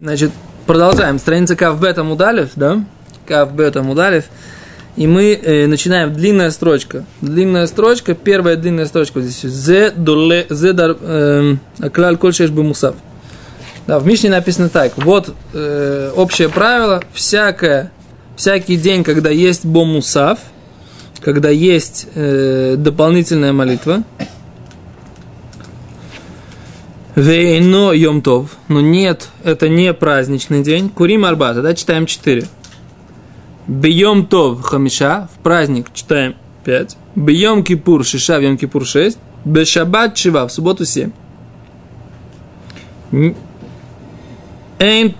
Значит, продолжаем. Страница Кавбета Мудалев, да? Кавбета Мудалев. И мы э, начинаем. Длинная строчка. Длинная строчка. Первая длинная строчка здесь. Зе доле зе дар эм, аклаль коль мусав. Да, в Мишне написано так. Вот э, общее правило. Всякое, всякий день, когда есть бомусав, когда есть э, дополнительная молитва, Вейно Йомтов. Но нет, это не праздничный день. Курим Арбата, да, читаем 4. Бьем Тов Хамиша, в праздник читаем 5. Бьем Кипур Шиша, в Йом Кипур 6. Бешабат Шива, в субботу 7. Эйн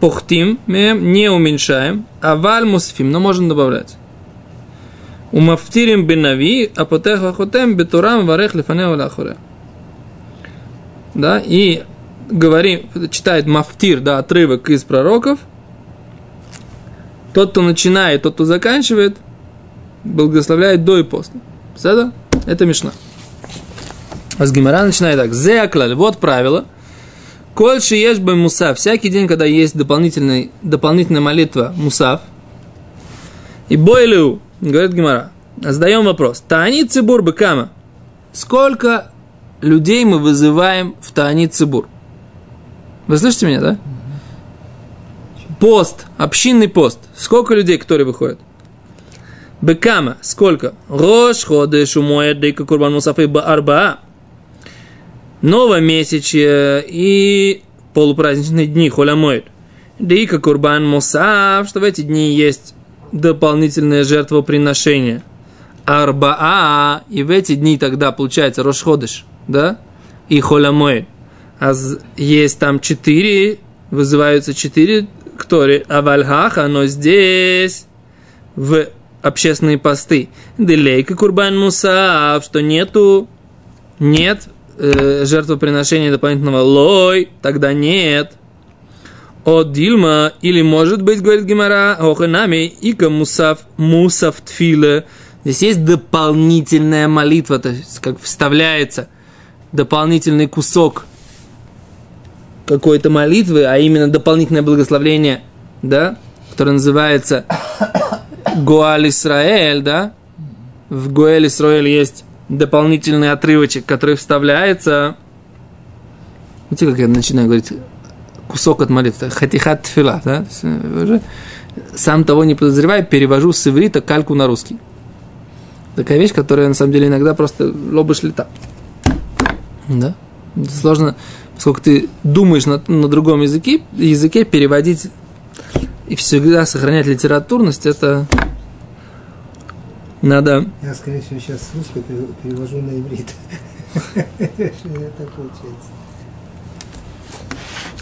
похтим, не уменьшаем, а валь мусфим, но можно добавлять. Умафтирим бенави, а потех вахотем бетурам варех лифанеу лахуре да, и говорим, читает мафтир, да, отрывок из пророков, тот, кто начинает, тот, кто заканчивает, благословляет до и после. Седа? Это Мишна. А с Гимара начинает так. Зеаклаль. Вот правило. Кольши ешь бы мусав. Всякий день, когда есть дополнительный, дополнительная молитва мусав. И бойлю, говорит Гимара. Задаем вопрос. Тани цибур быкама. Сколько людей мы вызываем в Таанит Цибур. Вы слышите меня, да? Пост, общинный пост. Сколько людей, которые выходят? Бекама, сколько? Рош, ходеш, умоет, дейка, курбан, мусафы, арба. Новомесячье и полупраздничные дни, холя моет. Дейка, курбан, мусав, что в эти дни есть дополнительное жертвоприношение. Арбаа, и в эти дни тогда получается Рошходыш – да, и холямой. А есть там четыре, вызываются четыре которые авальхаха, но здесь в общественные посты. Делейка курбан мусав, что нету, нет э, жертвоприношения дополнительного лой, тогда нет. От Дильма, или может быть, говорит Гимара, оханами, ика мусав, мусав тфиле. Здесь есть дополнительная молитва, то есть как вставляется – дополнительный кусок какой-то молитвы, а именно дополнительное благословление, да, которое называется Гуаль Исраэль, да, в Гуэль Исраэль есть дополнительный отрывочек, который вставляется. Видите, как я начинаю говорить кусок от молитвы, хатихат фила, да, уже сам того не подозревая, перевожу с иврита кальку на русский. Такая вещь, которая на самом деле иногда просто лобыш лета. Да? Сложно, поскольку ты думаешь на, на другом языке, языке переводить и всегда сохранять литературность, это надо... Я, скорее всего, сейчас с русского перевожу на иврит.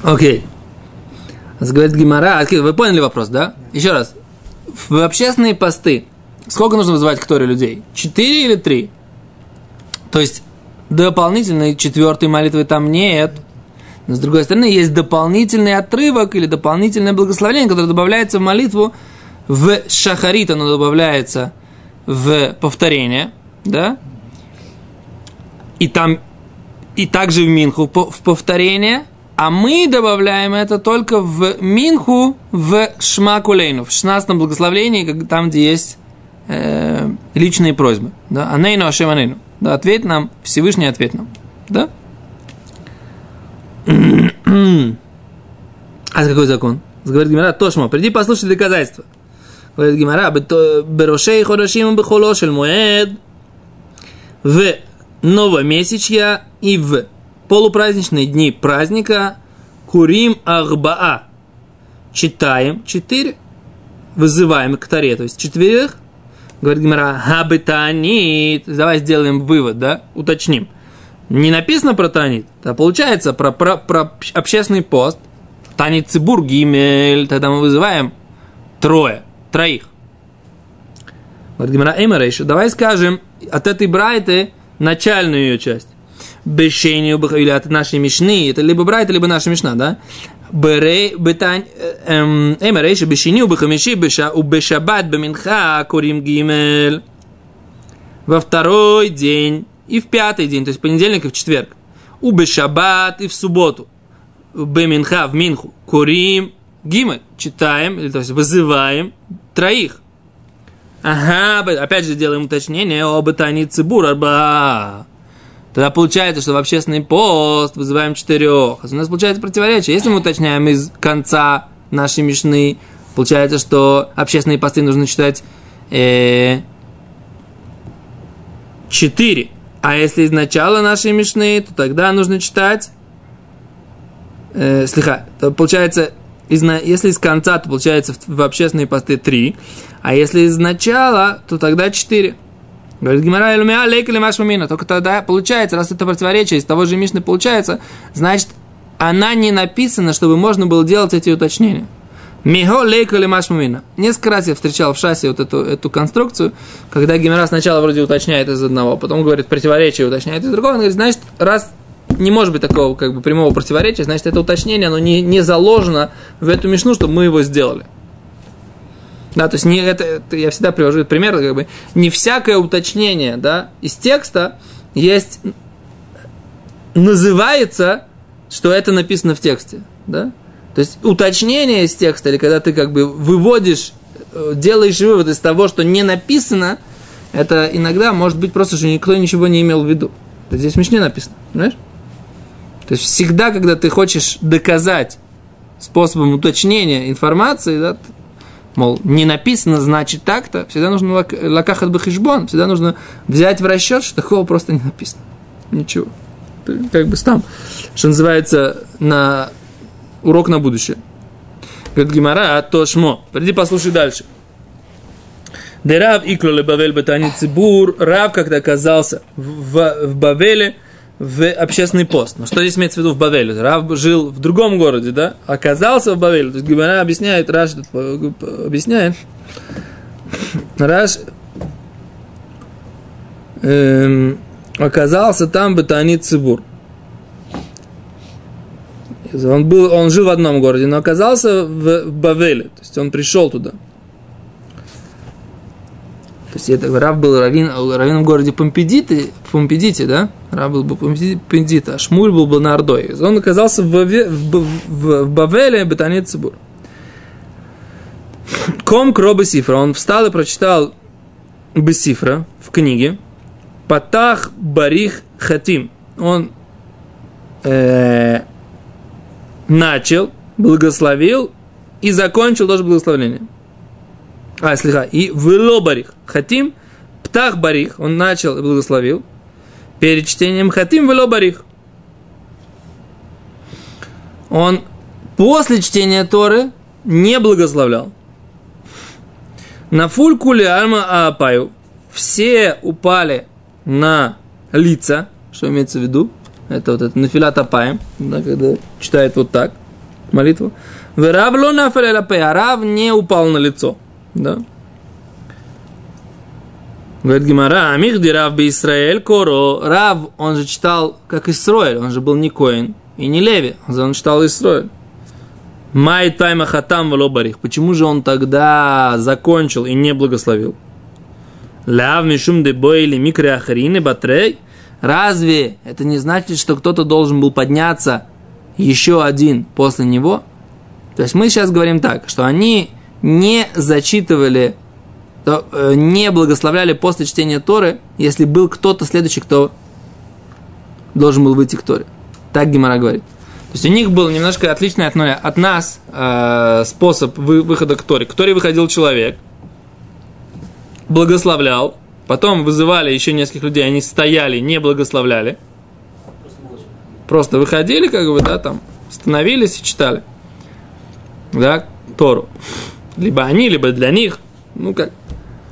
Окей. Говорит Гимара. Вы поняли вопрос, да? Еще раз. В общественные посты сколько нужно вызывать к Торе людей? Четыре или три? То есть дополнительной четвертой молитвы там нет. Но с другой стороны, есть дополнительный отрывок или дополнительное благословение, которое добавляется в молитву в шахарит, оно добавляется в повторение, да? И там, и также в минху в повторение, а мы добавляем это только в минху в шмакулейну, в 16 благословении, там, где есть э, личные просьбы. Да? Анейну ашем анейну. Да, ответь нам, Всевышний ответь нам. Да? А какой закон? Говорит Гимара, Тошма, приди послушай доказательства. Говорит Гимара, Берошей Ходашим Бехолошель Муэд в новомесячья и в полупраздничные дни праздника Курим Ахбаа. Читаем четыре, вызываем к таре, то есть четверых Говорит Гимара, хабетанит. Давай сделаем вывод, да? Уточним. Не написано про танит, а получается про, про, про общественный пост. Танит цибур гимель. Тогда мы вызываем трое, троих. Говорит Гимара, еще. Давай скажем от этой брайты начальную ее часть. Бешению или от нашей мишны. Это либо брайта, либо наша мишна, да? Эмерей э, эм, эм, Шебешини, Убахамиши, Бешабат, Баминха, Курим Гимель. Во второй день и в пятый день, то есть понедельник и в четверг. У Бешабат и в субботу. Беминха в Минху. Курим Гимель. Читаем, то есть вызываем троих. Ага, опять же делаем уточнение об Тани Цибур, арба. Тогда получается, что в общественный пост вызываем четырех. У нас получается противоречие. Если мы уточняем из конца нашей мишны, получается, что общественные посты нужно читать э. А если из начала нашей мишны, то тогда нужно читать э, слегка. То получается, из, если из конца, то получается в, в общественные посты три. А если из начала, то тогда четыре. Говорит Гимара Элумия, лейкали машмамина. Только тогда получается, раз это противоречие из того же Мишны получается, значит, она не написана, чтобы можно было делать эти уточнения. Михо лейкали машмамина. Несколько раз я встречал в шассе вот эту, эту конструкцию, когда Гимера сначала вроде уточняет из одного, потом говорит противоречие, уточняет из другого. Он говорит, значит, раз не может быть такого как бы прямого противоречия, значит, это уточнение, оно не, не заложено в эту мишну, чтобы мы его сделали. Да, то есть не это, это я всегда привожу этот пример, как бы не всякое уточнение, да, из текста есть называется, что это написано в тексте, да. То есть уточнение из текста, или когда ты как бы выводишь, э, делаешь вывод из того, что не написано, это иногда может быть просто, что никто ничего не имел в виду. Это здесь в Мишне написано, понимаешь? То есть всегда, когда ты хочешь доказать способом уточнения информации, да, мол, не написано, значит так-то, всегда нужно лакахат бахишбон, всегда нужно взять в расчет, что такого просто не написано. Ничего. Ты как бы там, что называется, на урок на будущее. Говорит Гимара, а то шмо. Приди послушай дальше. Дерав икло Бавель Батани Цибур, Рав как-то оказался в, в Бавеле, в общественный пост. Но что здесь имеется в виду в Бавеле? Рав жил в другом городе, да? Оказался в Бавеле. То есть Гимара объясняет, Раш объясняет. Раш эм, оказался там Батани Цибур. Он, был, он жил в одном городе, но оказался в Бавеле. То есть он пришел туда. То есть это Рав был раввин, раввином в городе Помпедите, Помпедите, да? Рав был бы Помпедите, а Шмуль был бы на Ордой. Он оказался в, в, в, в Бавеле, Бетане Цибур. Ком Кро Сифра. Он встал и прочитал Бесифра в книге. Патах Барих Хатим. Он э, начал, благословил и закончил тоже благословление. А, слегка. И вело барих. Хатим, птах барих. Он начал и благословил. Перед чтением хатим вело барих. Он после чтения Торы не благословлял. На фулькуле альма апаю все упали на лица, что имеется в виду, это вот это нафилат апаем, да, когда читает вот так молитву. Верав лона а Рав не упал на лицо. Да. Говорит Гимара, Амих Рав бы Израиль Коро. Рав, он же читал как Исроэль, он же был не Коин и не Леви, он читал Исроэль. Май тайма хатам барих. Почему же он тогда закончил и не благословил? Ляв мишум де бойли микре ахарины батрей. Разве это не значит, что кто-то должен был подняться еще один после него? То есть мы сейчас говорим так, что они не зачитывали, э, не благословляли после чтения Торы, если был кто-то следующий, кто должен был выйти к Торе. Так Гимара говорит. То есть у них был немножко отличный от, от нас э, способ вы, выхода к Торе. К Торе выходил человек, благословлял, потом вызывали еще нескольких людей, они стояли, не благословляли. Просто выходили, как бы, да, там, становились и читали. Да, Тору. Либо они, либо для них. Ну как?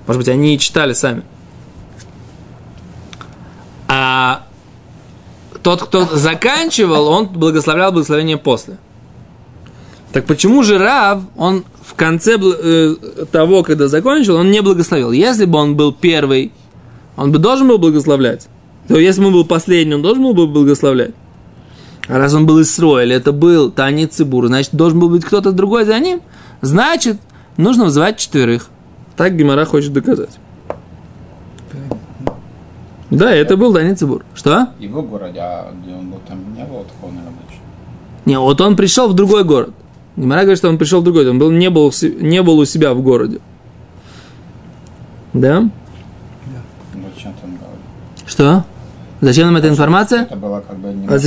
Может быть, они и читали сами. А тот, кто заканчивал, он благословлял благословение после. Так почему же Рав, он в конце э, того, когда закончил, он не благословил? Если бы он был первый, он бы должен был благословлять. То если бы он был последний, он должен был бы благословлять. А раз он был из Исроэль, это был Тани Цибур, значит, должен был быть кто-то другой за ним. Значит, нужно вызывать четверых. Так Гимара хочет доказать. Да, это был Дани Цибур. Что? В городе, а где он был, там не было такого, наверное, Не, вот он пришел в другой город. Гимара говорит, что он пришел в другой, он был, не, был, не был у себя в городе. Да? Ну, зачем там говорить? Что? Зачем нам эта информация? Это было как бы не А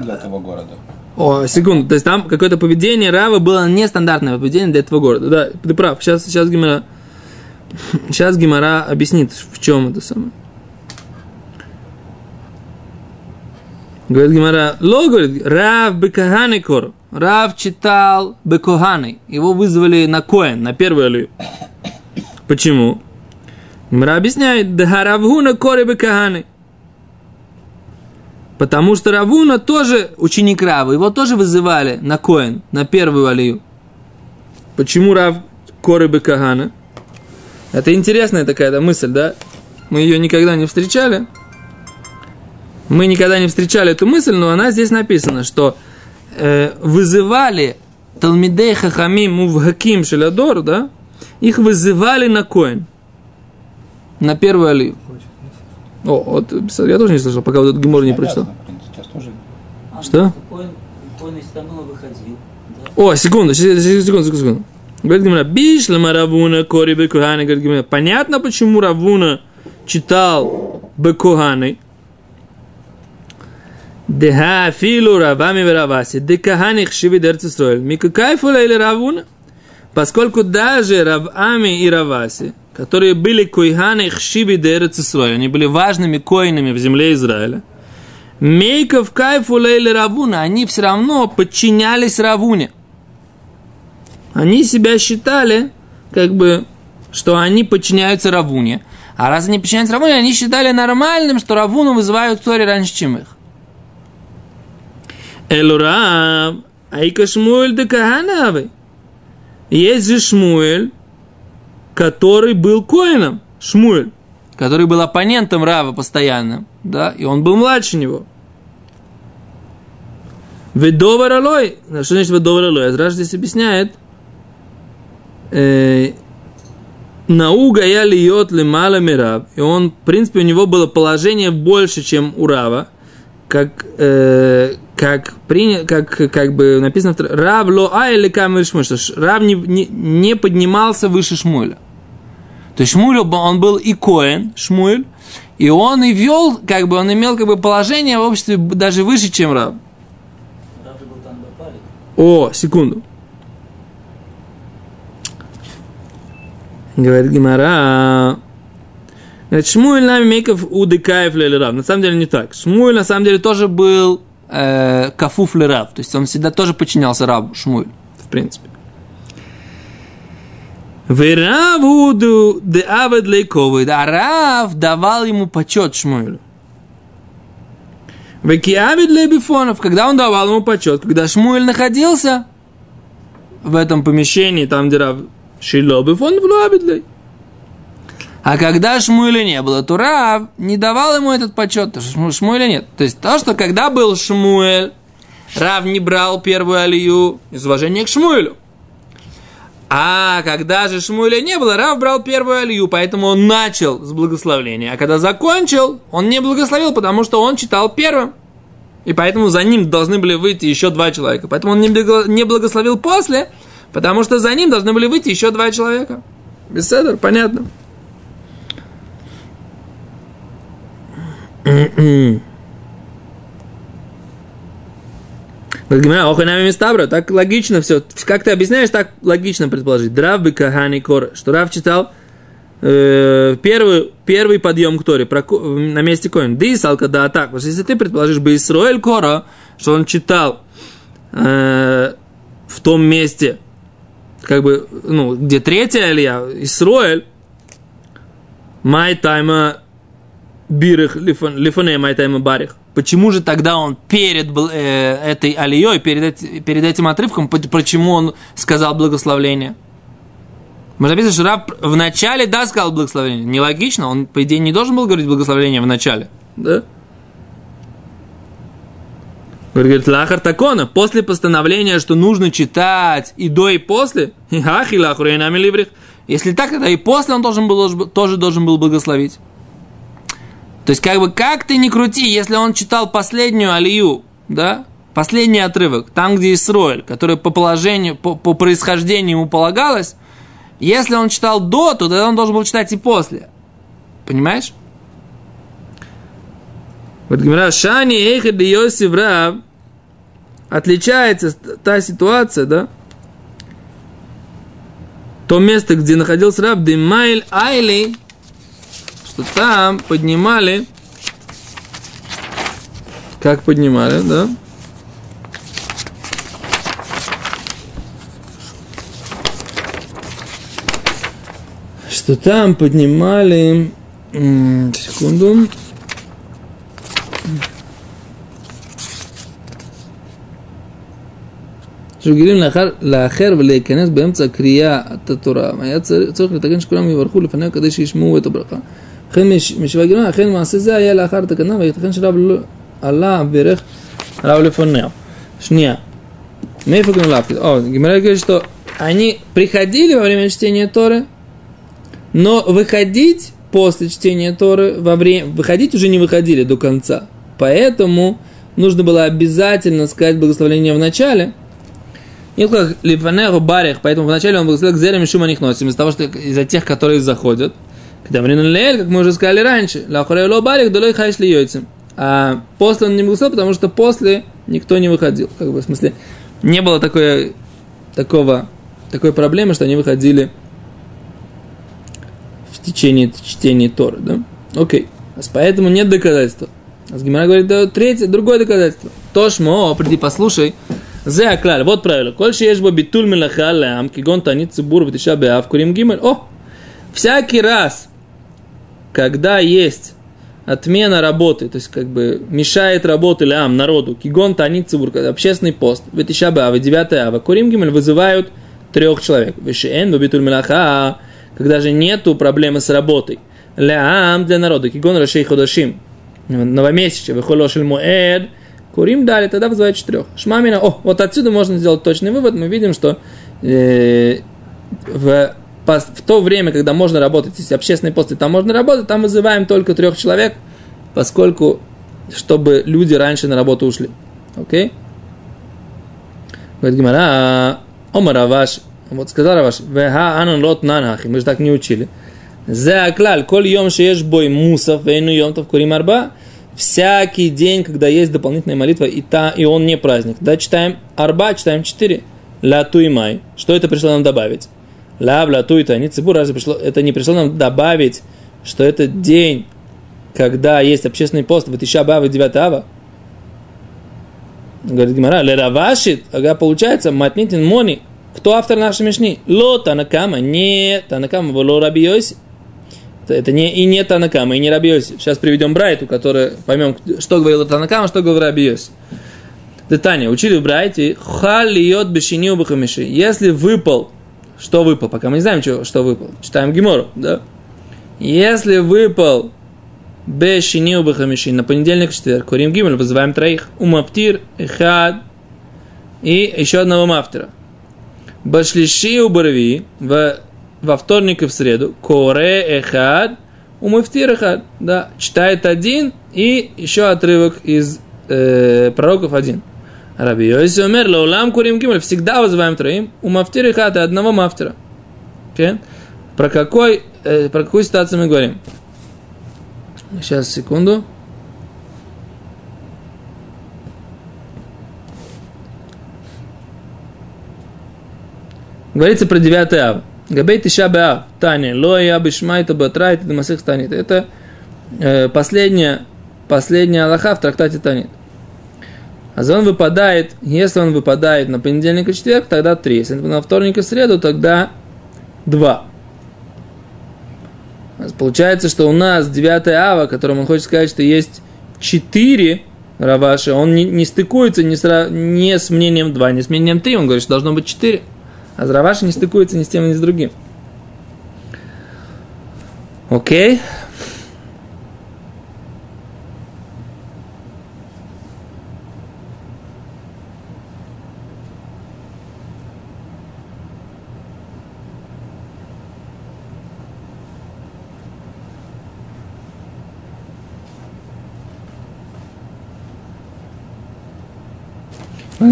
для этого города. О, секунду. То есть там какое-то поведение Рава было нестандартное поведение для этого города. Да, ты прав. Сейчас, сейчас Гимара... Сейчас Гимара объяснит, в чем это самое. Говорит Гимара, Ло, говорит, Рав Бекаханы Кор. Рав читал Бекоханы. Его вызвали на Коэн, на первую алию. Почему? Гимара объясняет, да Равгуна Коре Бекаханы. Потому что Равуна тоже ученик Рава, его тоже вызывали на Коэн, на первую алию. Почему Рав Коры Бекахана? Это интересная такая мысль, да? Мы ее никогда не встречали. Мы никогда не встречали эту мысль, но она здесь написана, что э, вызывали Талмидей Хахамим Мувхаким Шелядор, да? Их вызывали на Коэн. На первую алию. О, вот я тоже не слышал, пока вот этот Гемор не прочитал. А, Что? О, секунду, секунду, секунду, секунду. Говорит Гимара, бишлама Равуна кори бекуханы. Говорит Гимара, понятно, почему Равуна читал бекуханы. Деха филу равами вераваси. Декахани хшиви дерцисроэль. Мика кайфула или Равуна? Поскольку даже Равами и Раваси, которые были койханы хшиби дерцисроэль, они были важными коинами в земле Израиля, Мейков кайфу лейли Равуна, они все равно подчинялись Равуне. Они себя считали, как бы, что они подчиняются Равуне. А раз они подчиняются Равуне, они считали нормальным, что Равуну вызывают в Торе раньше, чем их. Элурав, айка Шмуэль де Каганавы. Есть же Шмуэль, который был коином. Шмуэль, который был оппонентом Рава постоянным, да, и он был младше него. Ведовар алой. Что значит ведовар алой? Азраш здесь объясняет. Э, Науга я льет лимала мирав. И он, в принципе, у него было положение больше, чем у Рава. Как, э, как, приня, как, как бы написано, Рав ло а или камер шмуль, что ш- Рав не, не, не поднимался выше Шмуля. То есть Шмуль, он был и Коэн, Шмуль, и он и вел, как бы, он имел как бы положение в обществе даже выше, чем Бапалик. О, секунду. Говорит Гимара. Говорит, Шмуэль нами мейков удыкаев лелерав. На самом деле не так. Шмуэль на самом деле тоже был э, кафуф лерав. То есть он всегда тоже подчинялся рабу Шмуэль, в принципе. Веравуду де авед лейковый. А Рав давал ему почет Шмуэлю. Векиавид лейбифонов. Когда он давал ему почет, когда Шмуэль находился в этом помещении, там, где Рав Шило бифон влюбидлей. А когда Шмуэля не было, то Рав не давал ему этот почет, что Шму- Шмуэля нет. То есть то, что когда был Шмуэль, Рав не брал первую алию из уважения к Шмуэлю. А когда же Шмуэля не было, Рав брал первую алию, поэтому он начал с благословления. А когда закончил, он не благословил, потому что он читал первым. И поэтому за ним должны были выйти еще два человека. Поэтому он не благо- не благословил после, потому что за ним должны были выйти еще два человека. Беседер, понятно. Оханами Мистабра, так логично все. Как ты объясняешь, так логично предположить. Драв бы Кахани Кор, что Рав читал э, первый, первый подъем к Торе про, на месте Коин. Ды салка да так. Потому что если ты предположишь бы Исроэль Кора, что он читал э, в том месте, как бы, ну, где третья Алия, Исроэль, Май тайма бирых лифоне май тайма барих. Почему же тогда он перед э, этой алией, перед, перед этим отрывком, по- почему он сказал благословление? Можно написано, что Раб в начале, да, сказал благословение. Нелогично, он, по идее, не должен был говорить благословение в начале. Да? Говорит, лахар такона, после постановления, что нужно читать и до, и после. Если так, тогда и после он должен был, тоже должен был благословить. То есть, как бы, как ты ни крути, если он читал последнюю алию, да, последний отрывок, там, где Исроэль, который по положению, по, по происхождению ему полагалось, если он читал до, то тогда он должен был читать и после. Понимаешь? Вот говорят, Шани Эйхед и Йосиф Раб отличается та ситуация, да? То место, где находился раб Демайль Айли, что там поднимали, как поднимали, да? Что там поднимали, м, секунду, שרגילים לאחר, לאחר ולהיכנס באמצע קריאת התורה. היה צר- צורך לתקן שכולם יברכו לפניו כדי שישמעו את הברכה. לכן מש- משווה גרמן, אכן מעשה זה היה לאחר התקנה, וייתכן שרב לא עלה בירך רב לפניו. שנייה. מאיפה גם лапки? О, Гимара говорит, что они приходили во время чтения Торы, но выходить после чтения Торы, во время, выходить уже не выходили до конца. Поэтому нужно было обязательно сказать благословение в начале, Илхах Лифанеру Барих, поэтому вначале он благословил к зелям шума них носим, из того, что из-за тех, которые заходят. когда лель, как мы уже сказали раньше, лахурейло балик, долой хайшли йойцем. А после он не выходил, потому что после никто не выходил. Как бы, в смысле, не было такой, такого, такой проблемы, что они выходили в течение чтения Тора. Да? Окей. А поэтому нет доказательства. А Гимара говорит, да, третье, другое доказательство. Тошмо, приди послушай. Зе аклаль, вот правило. Коль шеешь бобитуль мелаха лям, кигон танит цибур, бетиша беав, курим гимель. О, всякий раз, когда есть отмена работы, то есть как бы мешает работе лям народу, кигон танит цибур, общественный пост, ветиша бава, 9 ава, курим гимель вызывают трех человек. Вешен, бабитуль мелаха, когда же нету проблемы с работой. Лям для народа, кигон рашей ходашим, новомесячие, выхолошель муэд, Курим дали, тогда вызывает четырех. Шмамина, о, вот отсюда можно сделать точный вывод. Мы видим, что э, в, в то время, когда можно работать, если общественные посты, там можно работать, там вызываем только трех человек, поскольку, чтобы люди раньше на работу ушли. Окей? Говорит Гимара, Ома Раваш, вот сказал Раваш, Веха анон лот нанахи, мы же так не учили. Зе аклаль, коль йом шееш бой мусов, вейну йом тов курим арба, всякий день, когда есть дополнительная молитва, и, та, и он не праздник. Да, читаем арба, читаем 4. Ля туй май. Что это пришло нам добавить? Ля ля туй та не цибур, разве пришло, это не пришло нам добавить, что это день, когда есть общественный пост, вот еще бава 9 ава. Говорит Гимара, ле равашит, ага, получается, матнитин мони. Кто автор нашей мишни? Ло Танакама, не Танакама, воло Раби. Это не, и не Танакама, и не Рабиоси. Сейчас приведем Брайту, который поймем, что говорил Танакама, что говорил Рабиоси. Детание. Учили в Брайте. Халиот бешини убахамиши. Если выпал, что выпал, пока мы не знаем, что, что выпал. Читаем Гимору, да? Если выпал бешини убахамиши на понедельник, четверг, Курим Гимель, вызываем троих. Умаптир, Эхад и еще одного мафтера. Башлиши убарви, в во вторник и в среду. Коре эхад, умыфтир эхад. Да, читает один и еще отрывок из э, пророков один. Раби Йоси умер, лаулам курим гимель, всегда вызываем троим, у мафтир эхад и одного мафтера. Okay? Про, какой, э, про какую ситуацию мы говорим? Сейчас, секунду. Говорится про 9 ав. Габей Тиша Беав, Таня, Лоя Бишмайта Батрайт, Дамасых Танит. Это э, последняя, последняя Аллаха в трактате Танит. А он выпадает, если он выпадает на понедельник и четверг, тогда три. Если на вторник и среду, тогда два. Получается, что у нас 9 ава, которому он хочет сказать, что есть 4 раваши, он не, не стыкуется не с, не с мнением 2, не с мнением 3, он говорит, что должно быть 4. А Раваши не стыкуется ни с тем, ни с другим. Окей.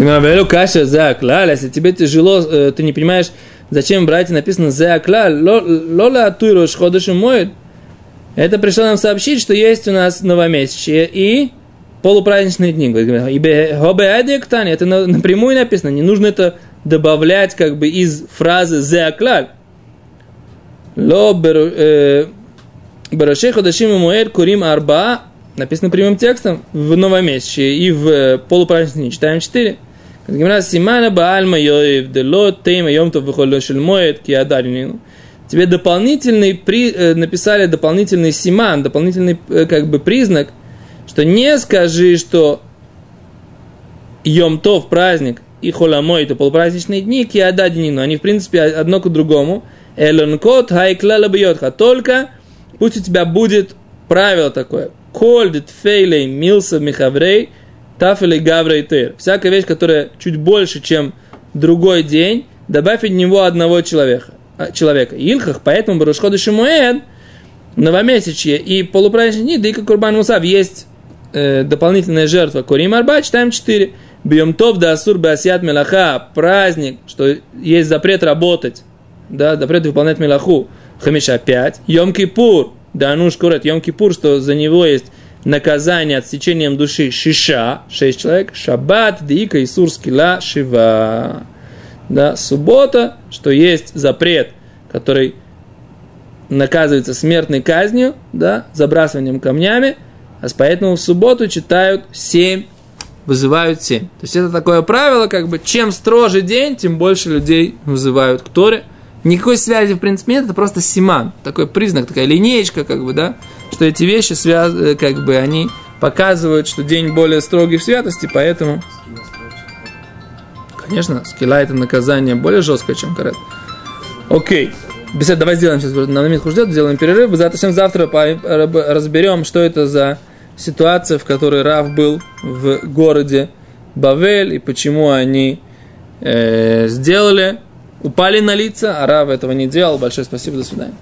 Говорю, каша за клаль, если тебе тяжело, э, ты не понимаешь, зачем в брате написано за клаль, лола туйрош ходыш моет. Это пришло нам сообщить, что есть у нас новомесячие и полупраздничные дни. Это на- напрямую написано, не нужно это добавлять как бы из фразы за клаль. Ло беру- э, Барашей Ходашим и Муэр Курим Арба написано прямым текстом в новомесячие и в полупраздничные дни. Читаем 4. Гимра Симана Баальма Йоев Тейма Йомтов Выхоло Шельмоет Киадаринину. Тебе дополнительный при, написали дополнительный симан, дополнительный как бы признак, что не скажи, что Йомтов праздник и Холамой это полупраздничные дни, Киададинину. Они в принципе одно к другому. Элонкот Хайклала Бьотха. Только пусть у тебя будет правило такое. Кольдит фейлей милса михаврей тафели гаврей тыр. Всякая вещь, которая чуть больше, чем другой день, добавь от него одного человека. а, человека. Илхах, поэтому Барушхода Шимуэн, новомесячье и полупраздничные дни, да и как Курбан Мусав, есть э, дополнительная жертва. Курим Арба, читаем 4. Бьем Тов да Асур Басиат Мелаха, праздник, что есть запрет работать, да, запрет выполнять Мелаху. Хамиша 5. Йом Кипур, да Ануш Курет, Йом Кипур, что за него есть наказание отсечением души Шиша, 6 человек, Шаббат, Дика, Исур, Скила, Шива. Да, суббота, что есть запрет, который наказывается смертной казнью, да, забрасыванием камнями, а поэтому в субботу читают 7, вызывают 7. То есть это такое правило, как бы, чем строже день, тем больше людей вызывают к Торе. Никакой связи, в принципе, нет, это просто симан, такой признак, такая линеечка, как бы, да, что эти вещи, связ... э, как бы, они показывают, что день более строгий в святости, поэтому, конечно, скилла это наказание более жесткое, чем карет. Окей. Бесед, давай сделаем сейчас, на минутку ждет, сделаем перерыв. Затем завтра разберем, что это за ситуация, в которой Рав был в городе Бавель и почему они э, сделали, упали на лица, а Рав этого не делал. Большое спасибо, до свидания.